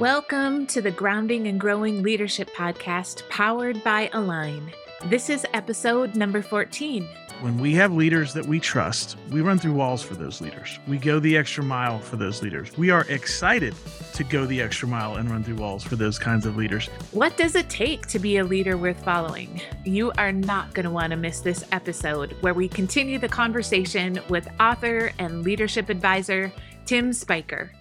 Welcome to the Grounding and Growing Leadership Podcast powered by Align. This is episode number 14. When we have leaders that we trust, we run through walls for those leaders. We go the extra mile for those leaders. We are excited to go the extra mile and run through walls for those kinds of leaders. What does it take to be a leader worth following? You are not going to want to miss this episode where we continue the conversation with author and leadership advisor Tim Spiker.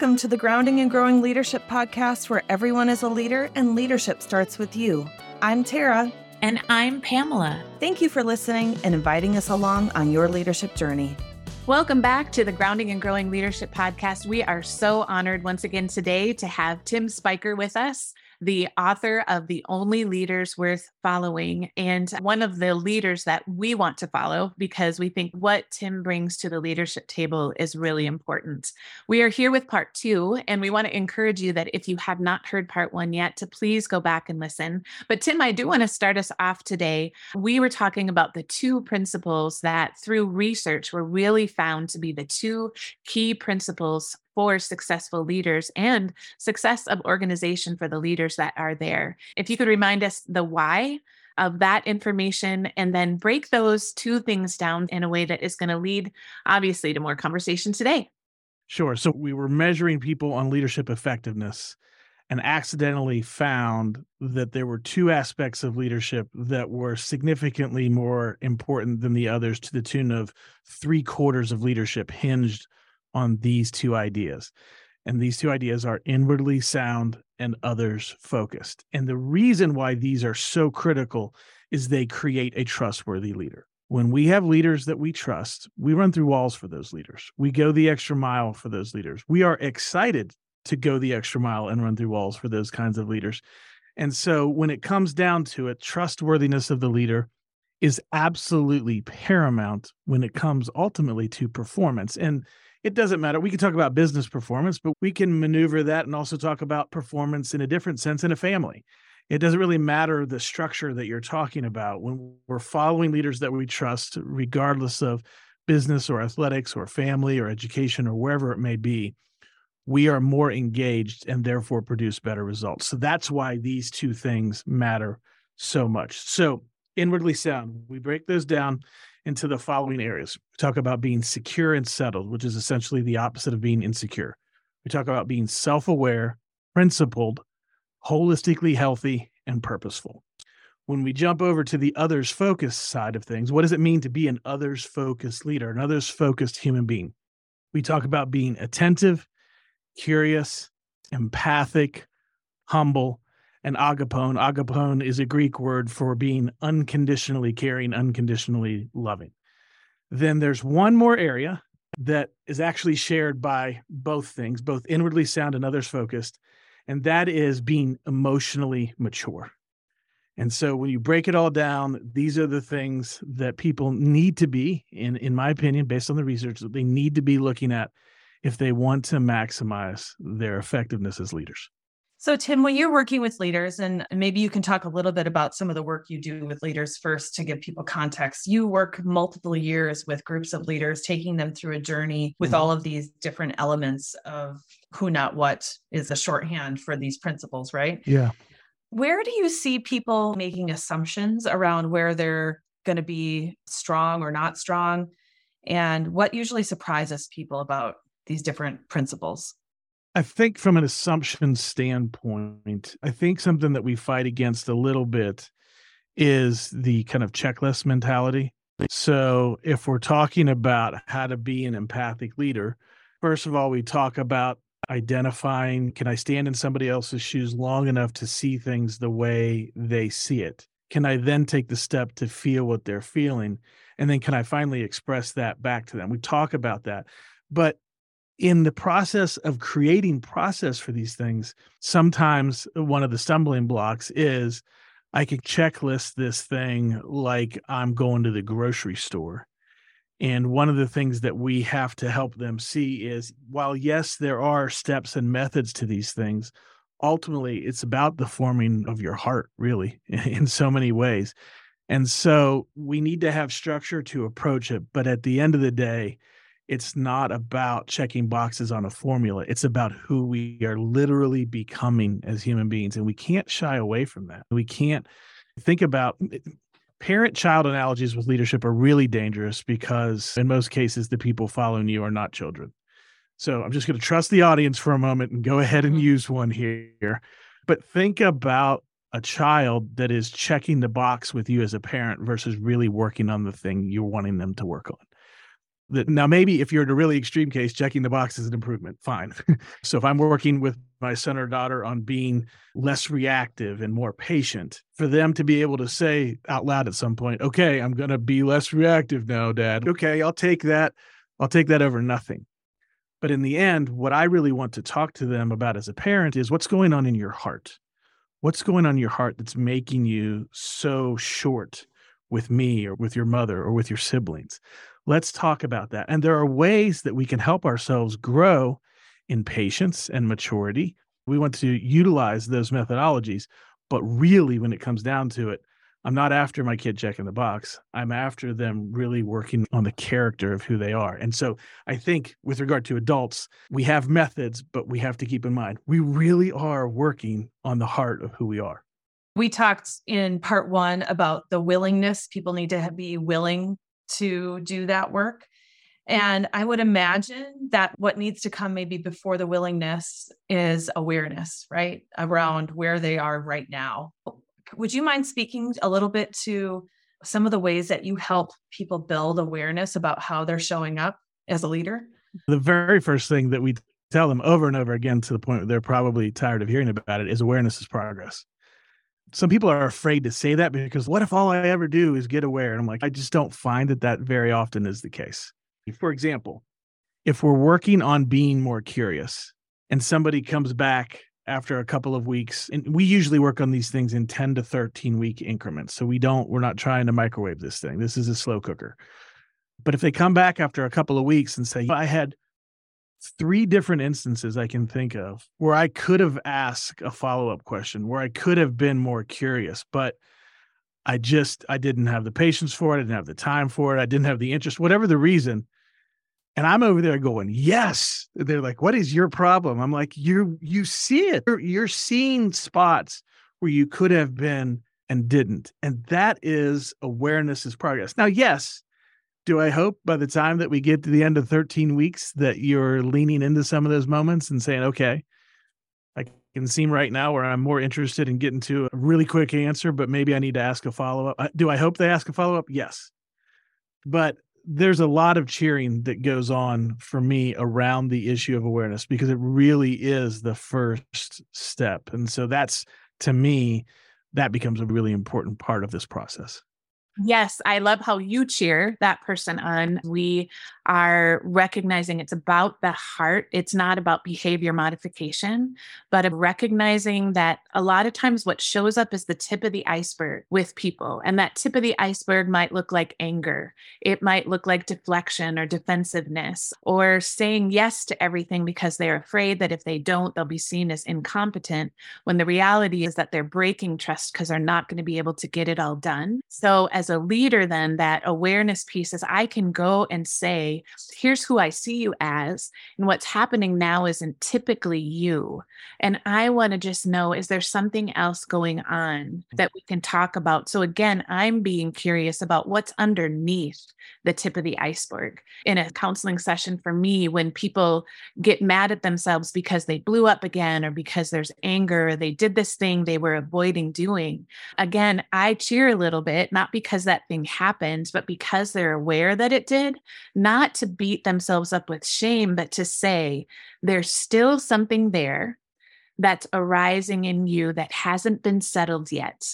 Welcome to the Grounding and Growing Leadership Podcast, where everyone is a leader and leadership starts with you. I'm Tara. And I'm Pamela. Thank you for listening and inviting us along on your leadership journey. Welcome back to the Grounding and Growing Leadership Podcast. We are so honored once again today to have Tim Spiker with us the author of The Only Leaders Worth Following, and one of the leaders that we want to follow because we think what Tim brings to the leadership table is really important. We are here with part two, and we want to encourage you that if you have not heard part one yet, to please go back and listen. But Tim, I do want to start us off today. We were talking about the two principles that through research were really found to be the two key principles for successful leaders and success of organization for the leaders that are there. If you could remind us the why of that information and then break those two things down in a way that is going to lead, obviously, to more conversation today. Sure. So we were measuring people on leadership effectiveness and accidentally found that there were two aspects of leadership that were significantly more important than the others to the tune of three quarters of leadership hinged on these two ideas. And these two ideas are inwardly sound and others focused. And the reason why these are so critical is they create a trustworthy leader. When we have leaders that we trust, we run through walls for those leaders. We go the extra mile for those leaders. We are excited to go the extra mile and run through walls for those kinds of leaders. And so when it comes down to it, trustworthiness of the leader is absolutely paramount when it comes ultimately to performance. And it doesn't matter. We can talk about business performance, but we can maneuver that and also talk about performance in a different sense in a family. It doesn't really matter the structure that you're talking about when we're following leaders that we trust, regardless of business or athletics or family or education or wherever it may be. We are more engaged and therefore produce better results. So that's why these two things matter so much. So, inwardly sound, we break those down into the following areas. We talk about being secure and settled, which is essentially the opposite of being insecure. We talk about being self aware, principled, holistically healthy, and purposeful. When we jump over to the others focused side of things, what does it mean to be an others focused leader, an others focused human being? We talk about being attentive, curious, empathic, humble, and agapone. Agapone is a Greek word for being unconditionally caring, unconditionally loving. Then there's one more area that is actually shared by both things, both inwardly sound and others focused, and that is being emotionally mature. And so when you break it all down, these are the things that people need to be, in, in my opinion, based on the research, that they need to be looking at if they want to maximize their effectiveness as leaders. So, Tim, when you're working with leaders, and maybe you can talk a little bit about some of the work you do with leaders first to give people context. You work multiple years with groups of leaders, taking them through a journey with mm-hmm. all of these different elements of who, not what is a shorthand for these principles, right? Yeah. Where do you see people making assumptions around where they're going to be strong or not strong? And what usually surprises people about these different principles? I think from an assumption standpoint, I think something that we fight against a little bit is the kind of checklist mentality. So, if we're talking about how to be an empathic leader, first of all, we talk about identifying can I stand in somebody else's shoes long enough to see things the way they see it? Can I then take the step to feel what they're feeling? And then can I finally express that back to them? We talk about that. But in the process of creating process for these things, sometimes one of the stumbling blocks is I can checklist this thing like I'm going to the grocery store. And one of the things that we have to help them see is while, yes, there are steps and methods to these things, ultimately it's about the forming of your heart, really, in so many ways. And so we need to have structure to approach it. But at the end of the day, it's not about checking boxes on a formula. It's about who we are literally becoming as human beings. And we can't shy away from that. We can't think about parent child analogies with leadership are really dangerous because in most cases, the people following you are not children. So I'm just going to trust the audience for a moment and go ahead and mm-hmm. use one here. But think about a child that is checking the box with you as a parent versus really working on the thing you're wanting them to work on that now maybe if you're in a really extreme case checking the box is an improvement fine. So if i'm working with my son or daughter on being less reactive and more patient for them to be able to say out loud at some point okay i'm going to be less reactive now dad. Okay i'll take that i'll take that over nothing. But in the end what i really want to talk to them about as a parent is what's going on in your heart. What's going on in your heart that's making you so short with me or with your mother or with your siblings Let's talk about that. And there are ways that we can help ourselves grow in patience and maturity. We want to utilize those methodologies. But really, when it comes down to it, I'm not after my kid checking the box. I'm after them really working on the character of who they are. And so I think with regard to adults, we have methods, but we have to keep in mind we really are working on the heart of who we are. We talked in part one about the willingness. People need to be willing to do that work. And I would imagine that what needs to come maybe before the willingness is awareness, right? Around where they are right now. Would you mind speaking a little bit to some of the ways that you help people build awareness about how they're showing up as a leader? The very first thing that we tell them over and over again to the point where they're probably tired of hearing about it is awareness is progress some people are afraid to say that because what if all I ever do is get aware? And I'm like, I just don't find that that very often is the case. For example, if we're working on being more curious and somebody comes back after a couple of weeks, and we usually work on these things in 10 to 13 week increments. So we don't, we're not trying to microwave this thing. This is a slow cooker. But if they come back after a couple of weeks and say, I had three different instances I can think of where I could have asked a follow up question, where I could have been more curious, but I just I didn't have the patience for it. I didn't have the time for it. I didn't have the interest, whatever the reason. And I'm over there going, yes. They're like, what is your problem? I'm like, you you see it. You're, you're seeing spots where you could have been and didn't. And that is awareness is progress. Now, yes, do I hope by the time that we get to the end of 13 weeks that you're leaning into some of those moments and saying, okay, I can seem right now where I'm more interested in getting to a really quick answer, but maybe I need to ask a follow up. Do I hope they ask a follow up? Yes. But there's a lot of cheering that goes on for me around the issue of awareness because it really is the first step. And so that's to me, that becomes a really important part of this process. Yes, I love how you cheer that person on. We are recognizing it's about the heart. It's not about behavior modification, but recognizing that a lot of times what shows up is the tip of the iceberg with people. And that tip of the iceberg might look like anger, it might look like deflection or defensiveness, or saying yes to everything because they're afraid that if they don't, they'll be seen as incompetent. When the reality is that they're breaking trust because they're not going to be able to get it all done. So, as as a leader, then that awareness piece is I can go and say, here's who I see you as. And what's happening now isn't typically you. And I want to just know, is there something else going on that we can talk about? So again, I'm being curious about what's underneath the tip of the iceberg. In a counseling session for me, when people get mad at themselves because they blew up again or because there's anger, they did this thing they were avoiding doing. Again, I cheer a little bit, not because because that thing happened, but because they're aware that it did, not to beat themselves up with shame, but to say there's still something there that's arising in you that hasn't been settled yet.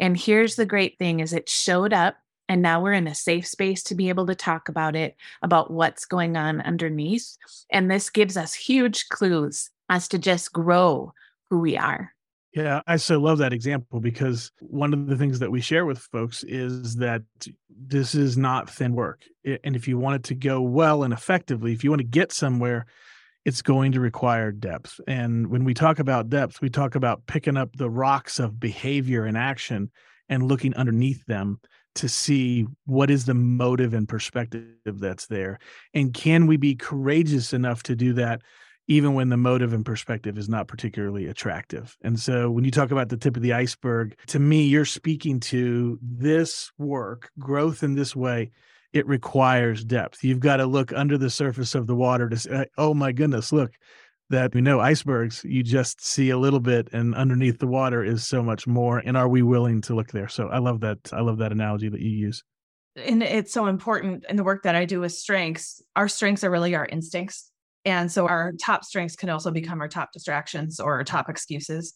And here's the great thing is it showed up and now we're in a safe space to be able to talk about it about what's going on underneath and this gives us huge clues as to just grow who we are yeah, I so love that example because one of the things that we share with folks is that this is not thin work. And if you want it to go well and effectively, if you want to get somewhere, it's going to require depth. And when we talk about depth, we talk about picking up the rocks of behavior and action and looking underneath them to see what is the motive and perspective that's there. And can we be courageous enough to do that even when the motive and perspective is not particularly attractive. And so when you talk about the tip of the iceberg, to me, you're speaking to this work, growth in this way. It requires depth. You've got to look under the surface of the water to say, oh my goodness, look, that we know icebergs, you just see a little bit, and underneath the water is so much more. And are we willing to look there? So I love that. I love that analogy that you use. And it's so important in the work that I do with strengths. Our strengths are really our instincts and so our top strengths can also become our top distractions or top excuses.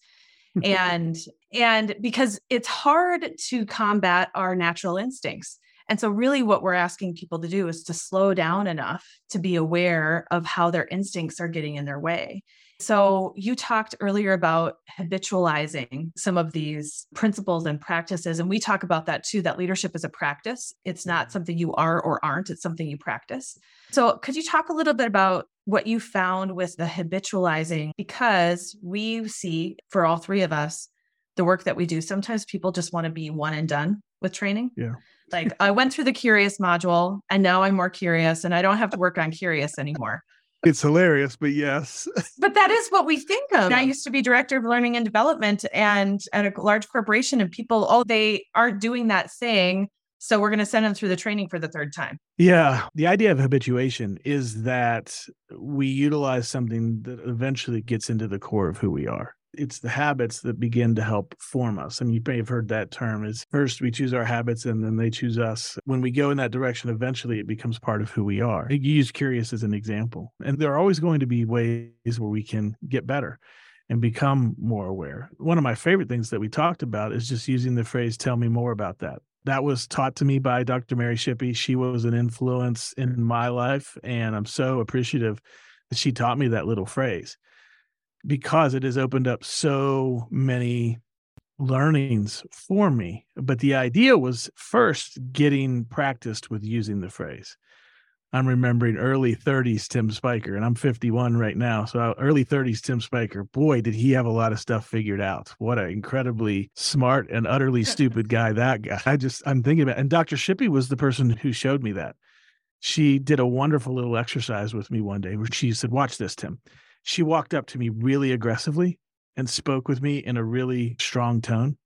and and because it's hard to combat our natural instincts. And so really what we're asking people to do is to slow down enough to be aware of how their instincts are getting in their way. So you talked earlier about habitualizing some of these principles and practices and we talk about that too that leadership is a practice. It's not mm-hmm. something you are or aren't, it's something you practice. So could you talk a little bit about what you found with the habitualizing because we see for all three of us the work that we do sometimes people just want to be one and done with training yeah like i went through the curious module and now i'm more curious and i don't have to work on curious anymore it's hilarious but yes but that is what we think of i used to be director of learning and development and at a large corporation and people oh they aren't doing that thing so we're going to send them through the training for the third time. Yeah. The idea of habituation is that we utilize something that eventually gets into the core of who we are. It's the habits that begin to help form us. I mean, you may have heard that term is first we choose our habits and then they choose us. When we go in that direction, eventually it becomes part of who we are. You use curious as an example. And there are always going to be ways where we can get better and become more aware. One of my favorite things that we talked about is just using the phrase, tell me more about that that was taught to me by Dr. Mary Shippey. She was an influence in my life, and I'm so appreciative that she taught me that little phrase because it has opened up so many learnings for me. But the idea was first getting practiced with using the phrase. I'm remembering early 30s Tim Spiker, and I'm 51 right now. So early 30s Tim Spiker, boy, did he have a lot of stuff figured out. What an incredibly smart and utterly stupid guy that guy. I just I'm thinking about, and Dr. Shippey was the person who showed me that. She did a wonderful little exercise with me one day where she said, "Watch this, Tim." She walked up to me really aggressively and spoke with me in a really strong tone,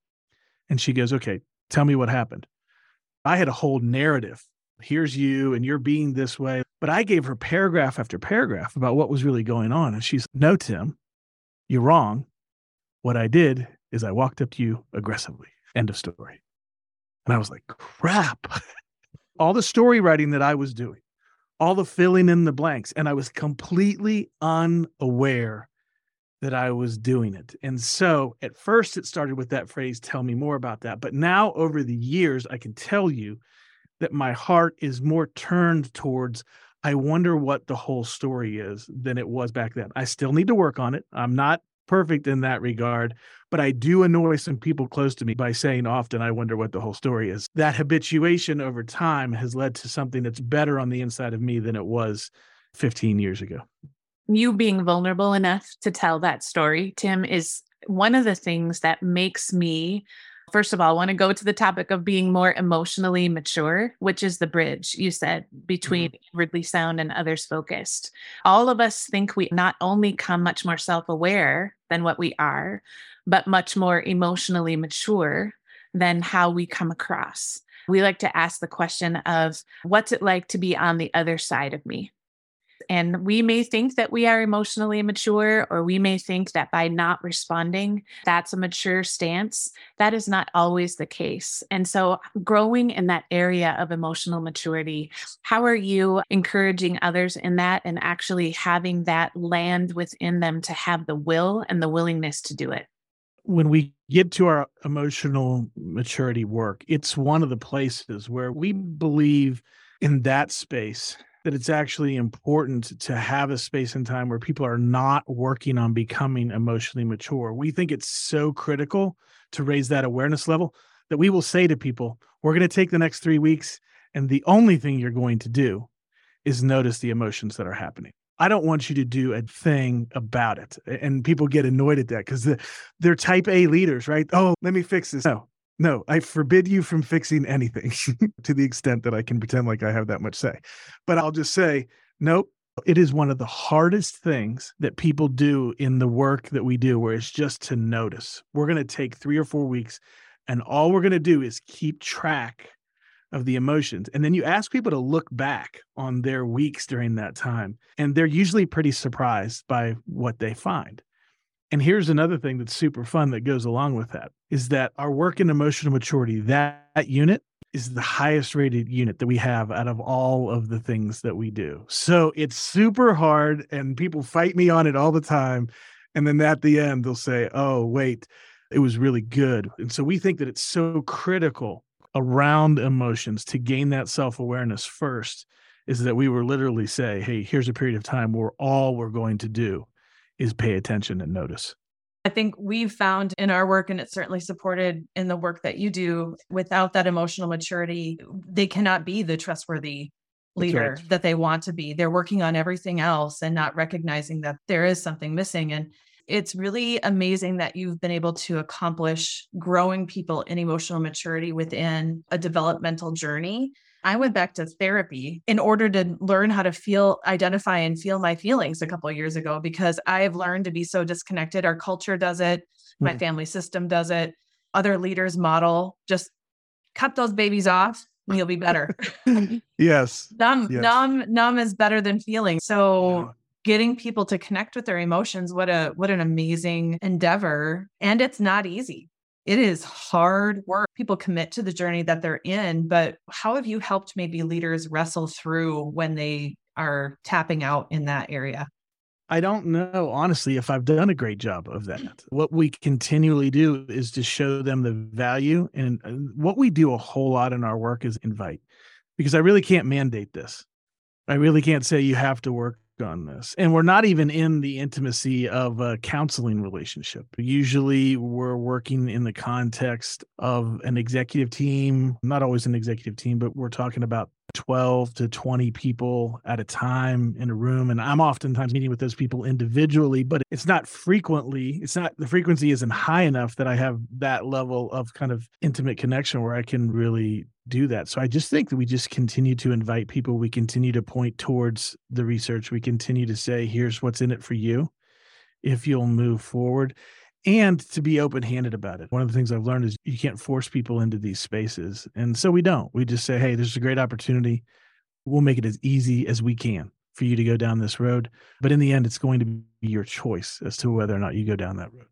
and she goes, "Okay, tell me what happened." I had a whole narrative here's you and you're being this way. But I gave her paragraph after paragraph about what was really going on. And she's, no, Tim, you're wrong. What I did is I walked up to you aggressively. End of story. And I was like, crap. all the story writing that I was doing, all the filling in the blanks, and I was completely unaware that I was doing it. And so at first it started with that phrase, tell me more about that. But now over the years, I can tell you that my heart is more turned towards I wonder what the whole story is than it was back then. I still need to work on it. I'm not perfect in that regard, but I do annoy some people close to me by saying often, I wonder what the whole story is. That habituation over time has led to something that's better on the inside of me than it was 15 years ago. You being vulnerable enough to tell that story, Tim, is one of the things that makes me First of all, I want to go to the topic of being more emotionally mature, which is the bridge you said between mm-hmm. inwardly sound and others focused. All of us think we not only come much more self aware than what we are, but much more emotionally mature than how we come across. We like to ask the question of what's it like to be on the other side of me? And we may think that we are emotionally mature, or we may think that by not responding, that's a mature stance. That is not always the case. And so, growing in that area of emotional maturity, how are you encouraging others in that and actually having that land within them to have the will and the willingness to do it? when we get to our emotional maturity work, it's one of the places where we believe in that space that it's actually important to have a space and time where people are not working on becoming emotionally mature. We think it's so critical to raise that awareness level that we will say to people, we're going to take the next three weeks, and the only thing you're going to do is notice the emotions that are happening. I don't want you to do a thing about it. And people get annoyed at that because they're type A leaders, right? Oh, let me fix this. No, No, I forbid you from fixing anything to the extent that I can pretend like I have that much say. But I'll just say, nope. It is one of the hardest things that people do in the work that we do, where it's just to notice. We're going to take three or four weeks, and all we're going to do is keep track of the emotions. And then you ask people to look back on their weeks during that time, and they're usually pretty surprised by what they find. And here's another thing that's super fun that goes along with that is that our work in emotional maturity, that, that unit is the highest rated unit that we have out of all of the things that we do. So it's super hard and people fight me on it all the time. And then at the end, they'll say, oh, wait, it was really good. And so we think that it's so critical around emotions to gain that self awareness first is that we were literally say, hey, here's a period of time where all we're going to do is pay attention and notice. I think we've found in our work, and it's certainly supported in the work that you do, without that emotional maturity, they cannot be the trustworthy leader right. that they want to be. They're working on everything else and not recognizing that there is something missing. And it's really amazing that you've been able to accomplish growing people in emotional maturity within a developmental journey I went back to therapy in order to learn how to feel, identify, and feel my feelings a couple years ago because I've learned to be so disconnected. Our culture does it, my mm. family system does it, other leaders model. Just cut those babies off and you'll be better. yes. numb, yes. numb, numb is better than feeling. So yeah. getting people to connect with their emotions, what a what an amazing endeavor. And it's not easy it is hard work. People commit to the journey that they're in, but how have you helped maybe leaders wrestle through when they are tapping out in that area? I don't know, honestly, if I've done a great job of that. What we continually do is to show them the value. And what we do a whole lot in our work is invite, because I really can't mandate this. I really can't say you have to work on this. And we're not even in the intimacy of a counseling relationship. Usually we're working in the context of an executive team, not always an executive team, but we're talking about 12 to 20 people at a time in a room. And I'm oftentimes meeting with those people individually, but it's not frequently, it's not the frequency isn't high enough that I have that level of kind of intimate connection where I can really do that. So I just think that we just continue to invite people. We continue to point towards the research. We continue to say, here's what's in it for you if you'll move forward and to be open handed about it. One of the things I've learned is you can't force people into these spaces. And so we don't. We just say, hey, there's a great opportunity. We'll make it as easy as we can for you to go down this road. But in the end, it's going to be your choice as to whether or not you go down that road.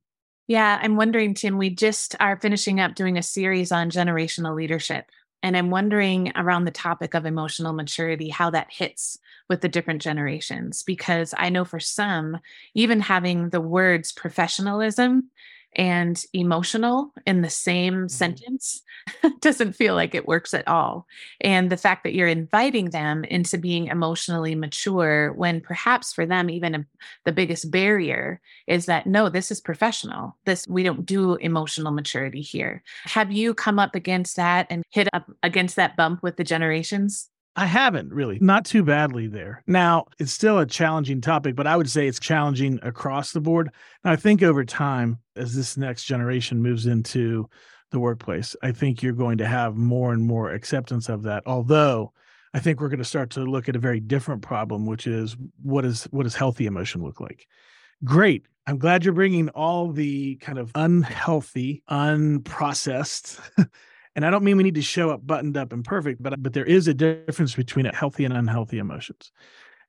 Yeah, I'm wondering, Tim, we just are finishing up doing a series on generational leadership. And I'm wondering around the topic of emotional maturity, how that hits with the different generations. Because I know for some, even having the words professionalism and emotional in the same mm-hmm. sentence doesn't feel like it works at all. And the fact that you're inviting them into being emotionally mature when perhaps for them, even a, the biggest barrier is that no, this is professional. This, we don't do emotional maturity here. Have you come up against that and hit up against that bump with the generations? I haven't really, not too badly there. Now, it's still a challenging topic, but I would say it's challenging across the board. I think over time, as this next generation moves into the workplace, I think you're going to have more and more acceptance of that. Although, I think we're going to start to look at a very different problem, which is what is what does healthy emotion look like? Great. I'm glad you're bringing all the kind of unhealthy, unprocessed And I don't mean we need to show up buttoned up and perfect, but but there is a difference between healthy and unhealthy emotions.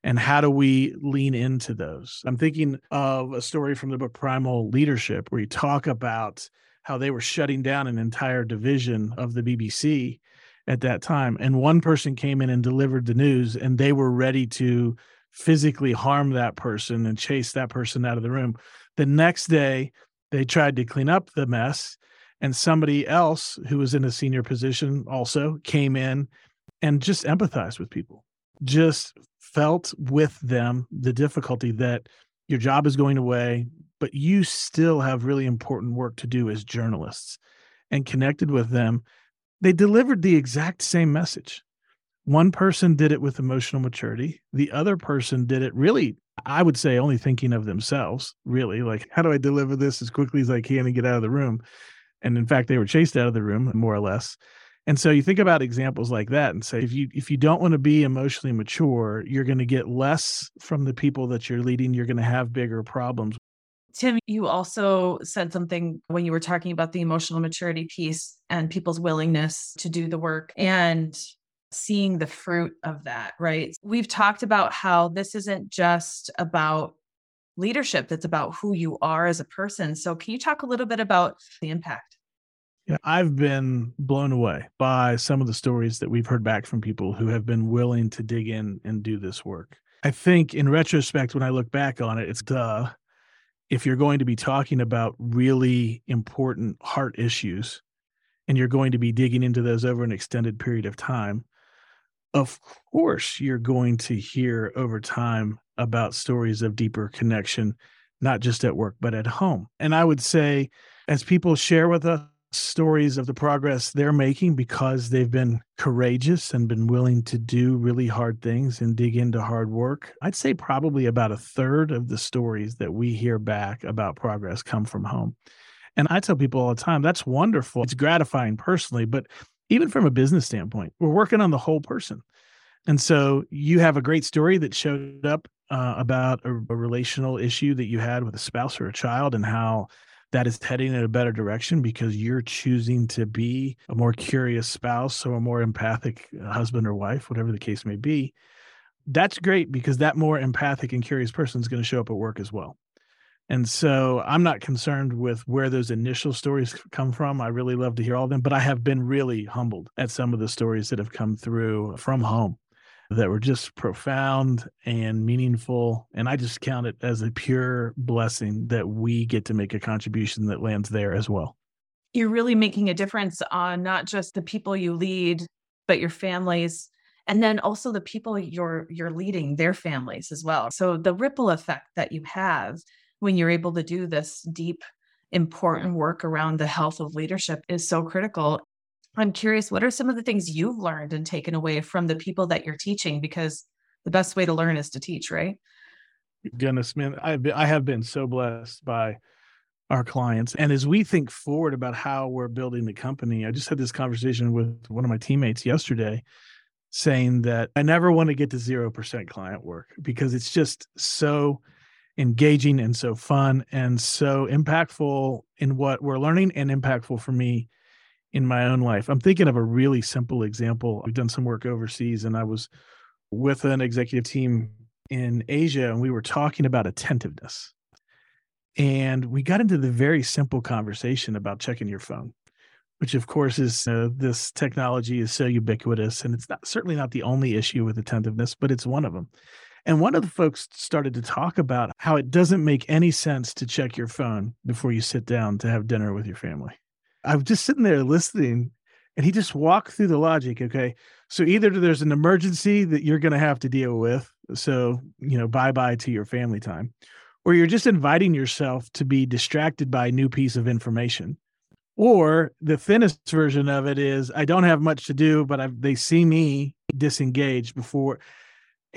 And how do we lean into those? I'm thinking of a story from the book Primal Leadership where you talk about how they were shutting down an entire division of the BBC at that time. And one person came in and delivered the news, and they were ready to physically harm that person and chase that person out of the room. The next day, they tried to clean up the mess and somebody else who was in a senior position also came in and just empathized with people just felt with them the difficulty that your job is going away but you still have really important work to do as journalists. And connected with them they delivered the exact same message. One person did it with emotional maturity. The other person did it really i would say only thinking of themselves really like how do i deliver this as quickly as i can and get out of the room And in fact, they were chased out of the room, more or less. And so you think about examples like that and say if you if you don't want to be emotionally mature, you're going to get less from the people that you're leading, you're going to have bigger problems. Tim, you also said something when you were talking about the emotional maturity piece and people's willingness to do the work and seeing the fruit of that, right? We've talked about how this isn't just about leadership, that's about who you are as a person. So, can you talk a little bit about the impact? Yeah, I've been blown away by some of the stories that we've heard back from people who have been willing to dig in and do this work. I think in retrospect, when I look back on it, it's duh. If you're going to be talking about really important heart issues and you're going to be digging into those over an extended period of time, of course you're going to hear over time about stories of deeper connection, not just at work, but at home. And I would say, as people share with us stories of the progress they're making because they've been courageous and been willing to do really hard things and dig into hard work, I'd say probably about a third of the stories that we hear back about progress come from home. And I tell people all the time, that's wonderful. It's gratifying personally, but even from a business standpoint, we're working on the whole person. And so you have a great story that showed up uh, about a, a, relational issue that you had with a spouse or a child and how that is heading in a better direction because you're choosing to be a more curious spouse or a more empathic uh, husband or wife, whatever the case may be. That's great because that more empathic and curious person is going to show up at work as well. And so I'm not concerned with where those initial stories come from. I really love to hear all of them, but I have been really humbled at some of the stories that have come through from home that were just profound and meaningful. And I just count it as a pure blessing that we get to make a contribution that lands there as well. You're really making a difference on not just the people you lead, but your families and then also the people you're you're leading their families as well so the ripple effect that you have when you're able to do this deep, important work around the health of leadership is so critical. I'm curious, what are some of the things you've learned and taken away from the people that you're teaching? Because the best way to learn is to teach, right? Goodness, man, I've been, I have been so blessed by our clients. And as we think forward about how we're building the company, I just had this conversation with one of my teammates yesterday saying that I never want to get to 0% client work because it's just so engaging and so fun and so impactful in what we're learning and impactful for me in my own life. I'm thinking of a really simple example. I've done some work overseas and I was with an executive team in Asia and we were talking about attentiveness. And we got into the very simple conversation about checking your phone, which of course is uh, this technology is so ubiquitous and it's not certainly not the only issue with attentiveness, but it's one of them. And one of the folks started to talk about how it doesn't make any sense to check your phone before you sit down to have dinner with your family. I was just sitting there listening, and he just walked through the logic. Okay. So either there's an emergency that you're going to have to deal with. So, you know, bye bye to your family time, or you're just inviting yourself to be distracted by a new piece of information. Or the thinnest version of it is I don't have much to do, but I've, they see me disengaged before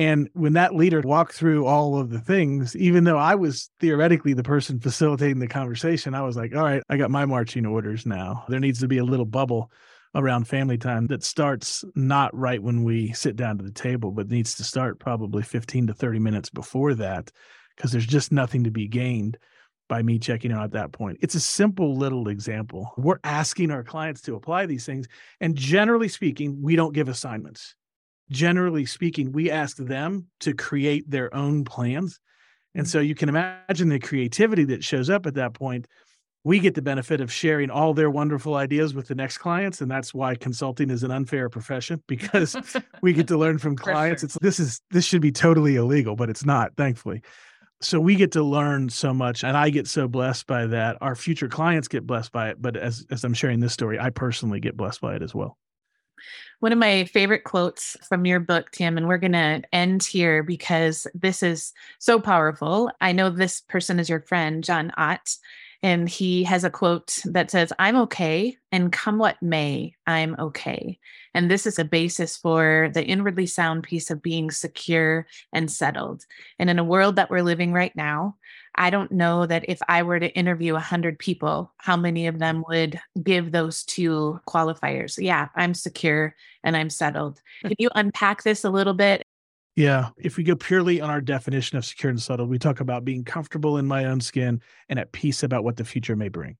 and when that leader walked through all of the things, even though I was theoretically the person facilitating the conversation, I was like, all right, I got my marching orders now. There needs to be a little bubble around family time that starts not right when we sit down to the table, but needs to start probably 15 to 30 minutes before that, because there's just nothing to be gained by me checking out at that point. It's a simple little example. We're asking our clients to apply these things. And generally speaking, we don't give assignments generally speaking, we ask them to create their own plans. And so you can imagine the creativity that shows up at that point. We get the benefit of sharing all their wonderful ideas with the next clients. And that's why consulting is an unfair profession because we get to learn from clients. Sure. It's this is this should be totally illegal, but it's not, thankfully. So we get to learn so much and I get so blessed by that. Our future clients get blessed by it. But as as I'm sharing this story, I personally get blessed by it as well. One of my favorite quotes from your book, Tim, and we're going to end here because this is so powerful. I know this person is your friend, John Ott, and he has a quote that says, I'm okay, and come what may, I'm okay. And this is a basis for the inwardly sound piece of being secure and settled. And in a world that we're living right now, I don't know that if I were to interview 100 people, how many of them would give those two qualifiers. Yeah, I'm secure and I'm settled. Eh. Can you unpack this a little bit? Yeah. If we go purely on our definition of secure and settled, we talk about being comfortable in my own skin and at peace about what the future may bring.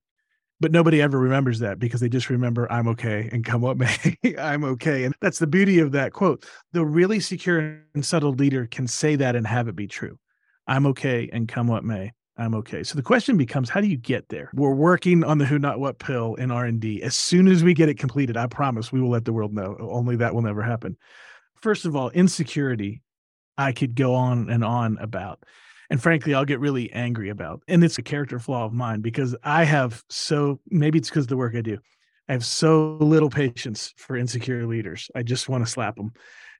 But nobody ever remembers that because they just remember, I'm okay and come what may, I'm okay. And that's the beauty of that quote. The really secure and settled leader can say that and have it be true. I'm okay and come what may. I'm okay. So the question becomes, how do you get there? We're working on the who not what pill in R&D. As soon as we get it completed, I promise we will let the world know. Only that will never happen. First of all, insecurity, I could go on and on about. And frankly, I'll get really angry about. And it's a character flaw of mine because I have so maybe it's because of the work I do. I have so little patience for insecure leaders. I just want to slap them.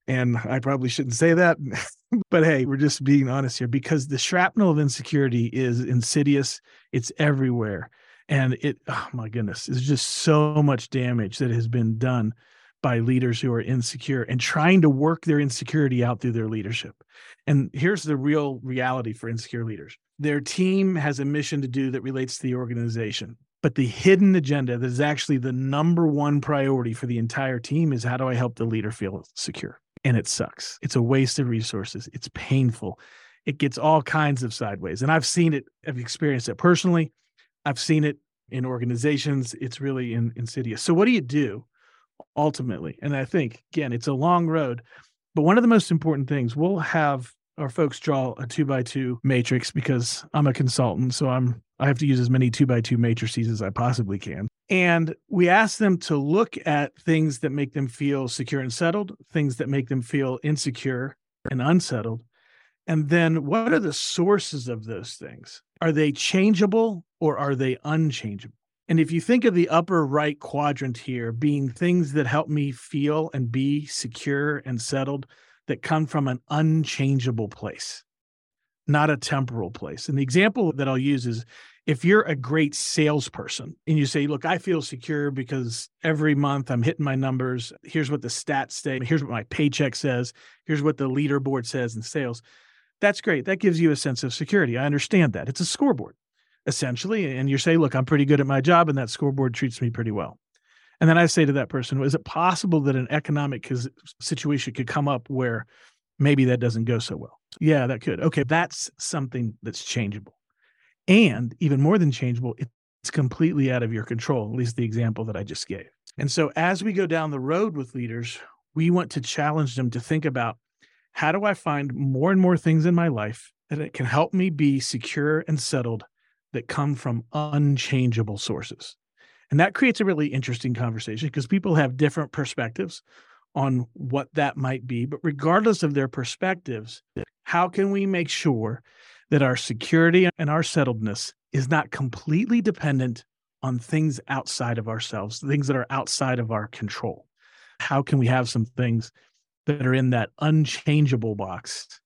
And I probably shouldn't say that, but hey, we're just being honest here because the shrapnel of insecurity is insidious. It's everywhere. And it, oh my goodness, there's just so much damage that has been done by leaders who are insecure and trying to work their insecurity out through their leadership. And here's the real reality for insecure leaders their team has a mission to do that relates to the organization. But the hidden agenda that is actually the number one priority for the entire team is how do I help the leader feel secure? And it sucks. It's a waste of resources. It's painful. It gets all kinds of sideways. And I've seen it, I've experienced it personally. I've seen it in organizations. It's really in, insidious. So, what do you do ultimately? And I think, again, it's a long road. But one of the most important things, we'll have our folks draw a two by two matrix because I'm a consultant. So I'm I have to use as many two by two matrices as I possibly can. And we ask them to look at things that make them feel secure and settled, things that make them feel insecure and unsettled. And then what are the sources of those things? Are they changeable or are they unchangeable? And if you think of the upper right quadrant here being things that help me feel and be secure and settled that come from an unchangeable place, not a temporal place. And the example that I'll use is if you're a great salesperson and you say, look, I feel secure because every month I'm hitting my numbers. Here's what the stats say. Here's what my paycheck says. Here's what the leaderboard says in sales. That's great. That gives you a sense of security. I understand that. It's a scoreboard, essentially. And you say, look, I'm pretty good at my job and that scoreboard treats me pretty well. And then I say to that person, is it possible that an economic situation could come up where maybe that doesn't go so well? Yeah, that could. Okay, that's something that's changeable. And even more than changeable, it's completely out of your control, at least the example that I just gave. And so as we go down the road with leaders, we want to challenge them to think about how do I find more and more things in my life that can help me be secure and settled that come from unchangeable sources. And that creates a really interesting conversation because people have different perspectives on what that might be. But regardless of their perspectives, how can we make sure that our security and our settledness is not completely dependent on things outside of ourselves, things that are outside of our control. How can we have some things that are in that unchangeable box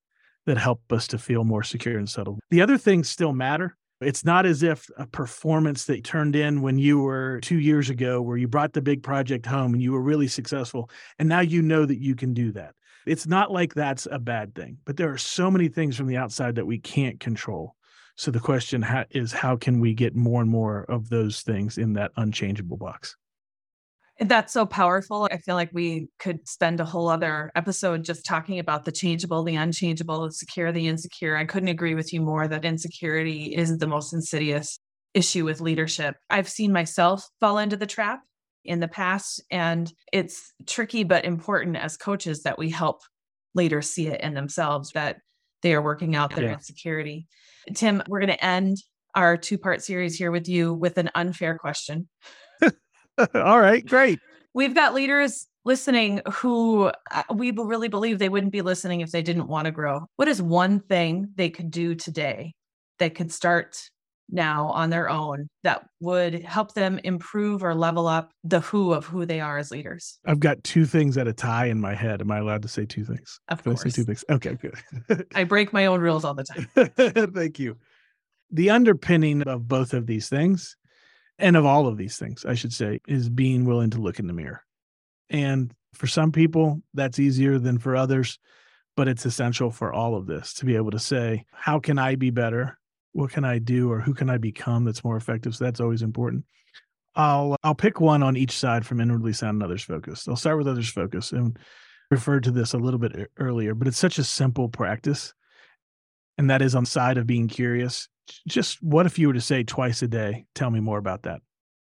that help us to feel more secure and settled? The other things still matter. It's not as if a performance that turned in when you were two years ago, where you brought the big project home and you were really successful, and now you know that you can do that. It's not like that's a bad thing, but there are so many things from the outside that we can't control. So the question is how can we get more and more of those things in that unchangeable box? That's so powerful. I feel like we could spend a whole other episode just talking about the changeable, the unchangeable, the secure, the insecure. I couldn't agree with you more that insecurity is the most insidious issue with leadership. I've seen myself fall into the trap in the past. And it's tricky, but important as coaches that we help leaders see it in themselves that they are working out their yeah. insecurity. Tim, we're going to end our two part series here with you with an unfair question. All right, great. We've got leaders listening who uh, we really believe they wouldn't be listening if they didn't want to grow. What is one thing they could do today that could start now on their own that would help them improve or level up the who of who they are as leaders? I've got two things at a tie in my head. Am I allowed to say two things? Of Can course. I say two things. Okay, good. I break my own rules all the time. Thank you. The underpinning of both of these things and of all of these things, I should say, is being willing to look in the mirror. And for some people, that's easier than for others, but it's essential for all of this to be able to say, how can I be better? What can I do or who can I become that's more effective? So that's always important. I'll uh, I'll pick one on each side from inwardly sound and others focused. I'll start with others focused and referred to this a little bit earlier, but it's such a simple practice. And that is on the side of being curious. Just what if you were to say twice a day, tell me more about that?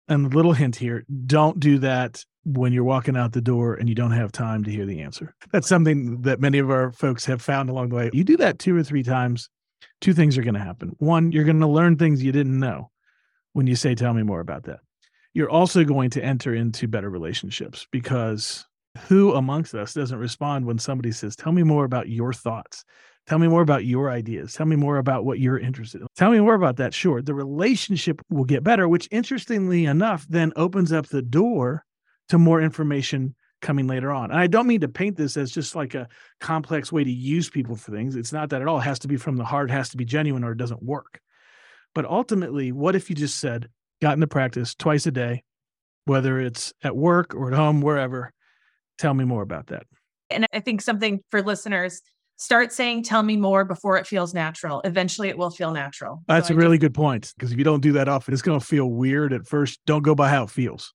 And the little hint here, don't do that when you're walking out the door and you don't have time to hear the answer. That's something that many of our folks have found along the way. You do that two or three times, two things are going to happen. One, you're going to learn things you didn't know when you say, Tell me more about that. You're also going to enter into better relationships because who amongst us doesn't respond when somebody says, Tell me more about your thoughts? Tell me more about your ideas. Tell me more about what you're interested in. Tell me more about that. Sure, the relationship will get better, which interestingly enough then opens up the door to more information coming later on. And I don't mean to paint this as just like a complex way to use people for things. It's not that at all. It has to be from the heart, has to be genuine, or it doesn't work. But ultimately, what if you just said, got into practice twice a day, whether it's at work or at home, wherever? Tell me more about that. And I think something for listeners, start saying, tell me more before it feels natural. Eventually, it will feel natural. That's so a really just- good point. Because if you don't do that often, it's going to feel weird at first. Don't go by how it feels.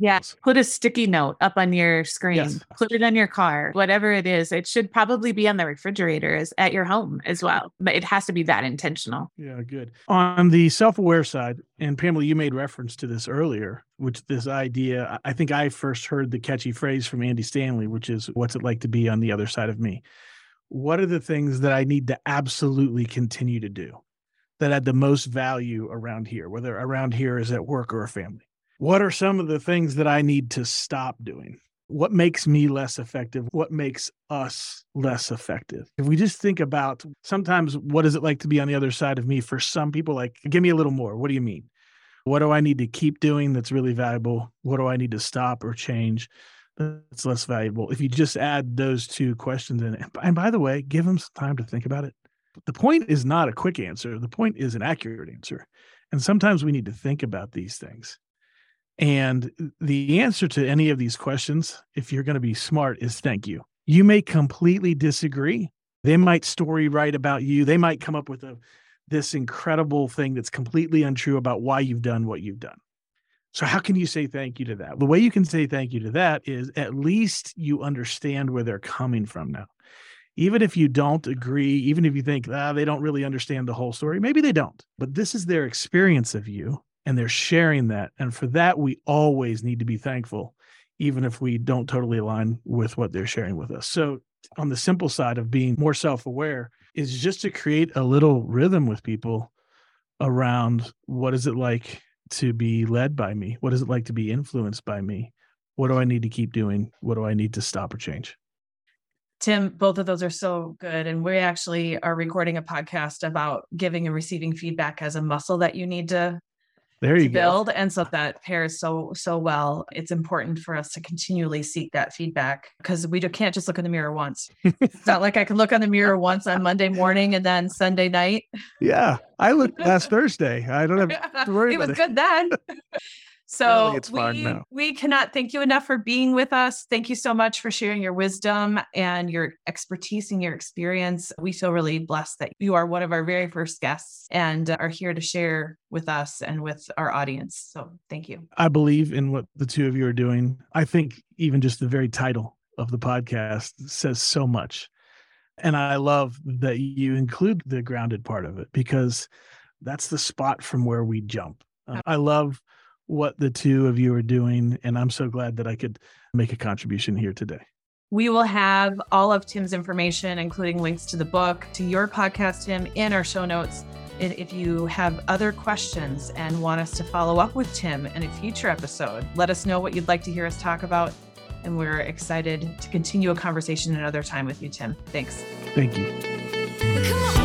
Yes. Put a sticky note up on your screen. Yes. Put it on your car. Whatever it is, it should probably be on the refrigerator as, at your home as well. But it has to be that intentional. Yeah, good. On the self-aware side, and Pamela, you made reference to this earlier, which this idea, I think I first heard the catchy phrase from Andy Stanley, which is what's it like to be on the other side of me? What are the things that I need to absolutely continue to do that add the most value around here, whether around here is at work or a family? What are some of the things that I need to stop doing? What makes me less effective? What makes us less effective? If we just think about sometimes what is it like to be on the other side of me for some people, like, give me a little more. What do you mean? What do I need to keep doing that's really valuable? What do I need to stop or change that's less valuable? If you just add those two questions in, and by the way, give them some time to think about it. The point is not a quick answer, the point is an accurate answer. And sometimes we need to think about these things. And the answer to any of these questions, if you're going to be smart, is thank you. You may completely disagree. They might story write about you. They might come up with a this incredible thing that's completely untrue about why you've done what you've done. So how can you say thank you to that? The way you can say thank you to that is at least you understand where they're coming from now. Even if you don't agree, even if you think ah, they don't really understand the whole story, maybe they don't, but this is their experience of you and they're sharing that. And for that, we always need to be thankful, even if we don't totally align with what they're sharing with us. So, on the simple side of being more self aware, is just to create a little rhythm with people around what is it like to be led by me? What is it like to be influenced by me? What do I need to keep doing? What do I need to stop or change? Tim, both of those are so good. And we actually are recording a podcast about giving and receiving feedback as a muscle that you need to there you build and so that pairs so so well. It's important for us to continually seek that feedback because we can't just look in the mirror once. It's not like i can look on the mirror once on monday morning and then sunday night. Yeah i looked last thursday. I don't have to worry it was it. good then so we, we cannot thank you enough for being with us. Thank you so much for sharing your wisdom and your expertise and your experience. We feel really blessed that you are one of our very first guests and are here to share with us and with our audience. So thank you. I believe in what the two of you are doing. I think even just the very title of the podcast says so much. And I love that you include the grounded part of it because that's the spot from where we jump. Uh, I love what the two of you are doing. And I'm so glad that I could make a contribution here today. We will have all of Tim's information, including links to the book, to your podcast, Tim, in our show notes. And if you have other questions and want us to follow up with Tim in a future episode, let us know what you'd like to hear us talk about. And we're excited to continue a conversation another time with you, Tim. Thanks. Thank you.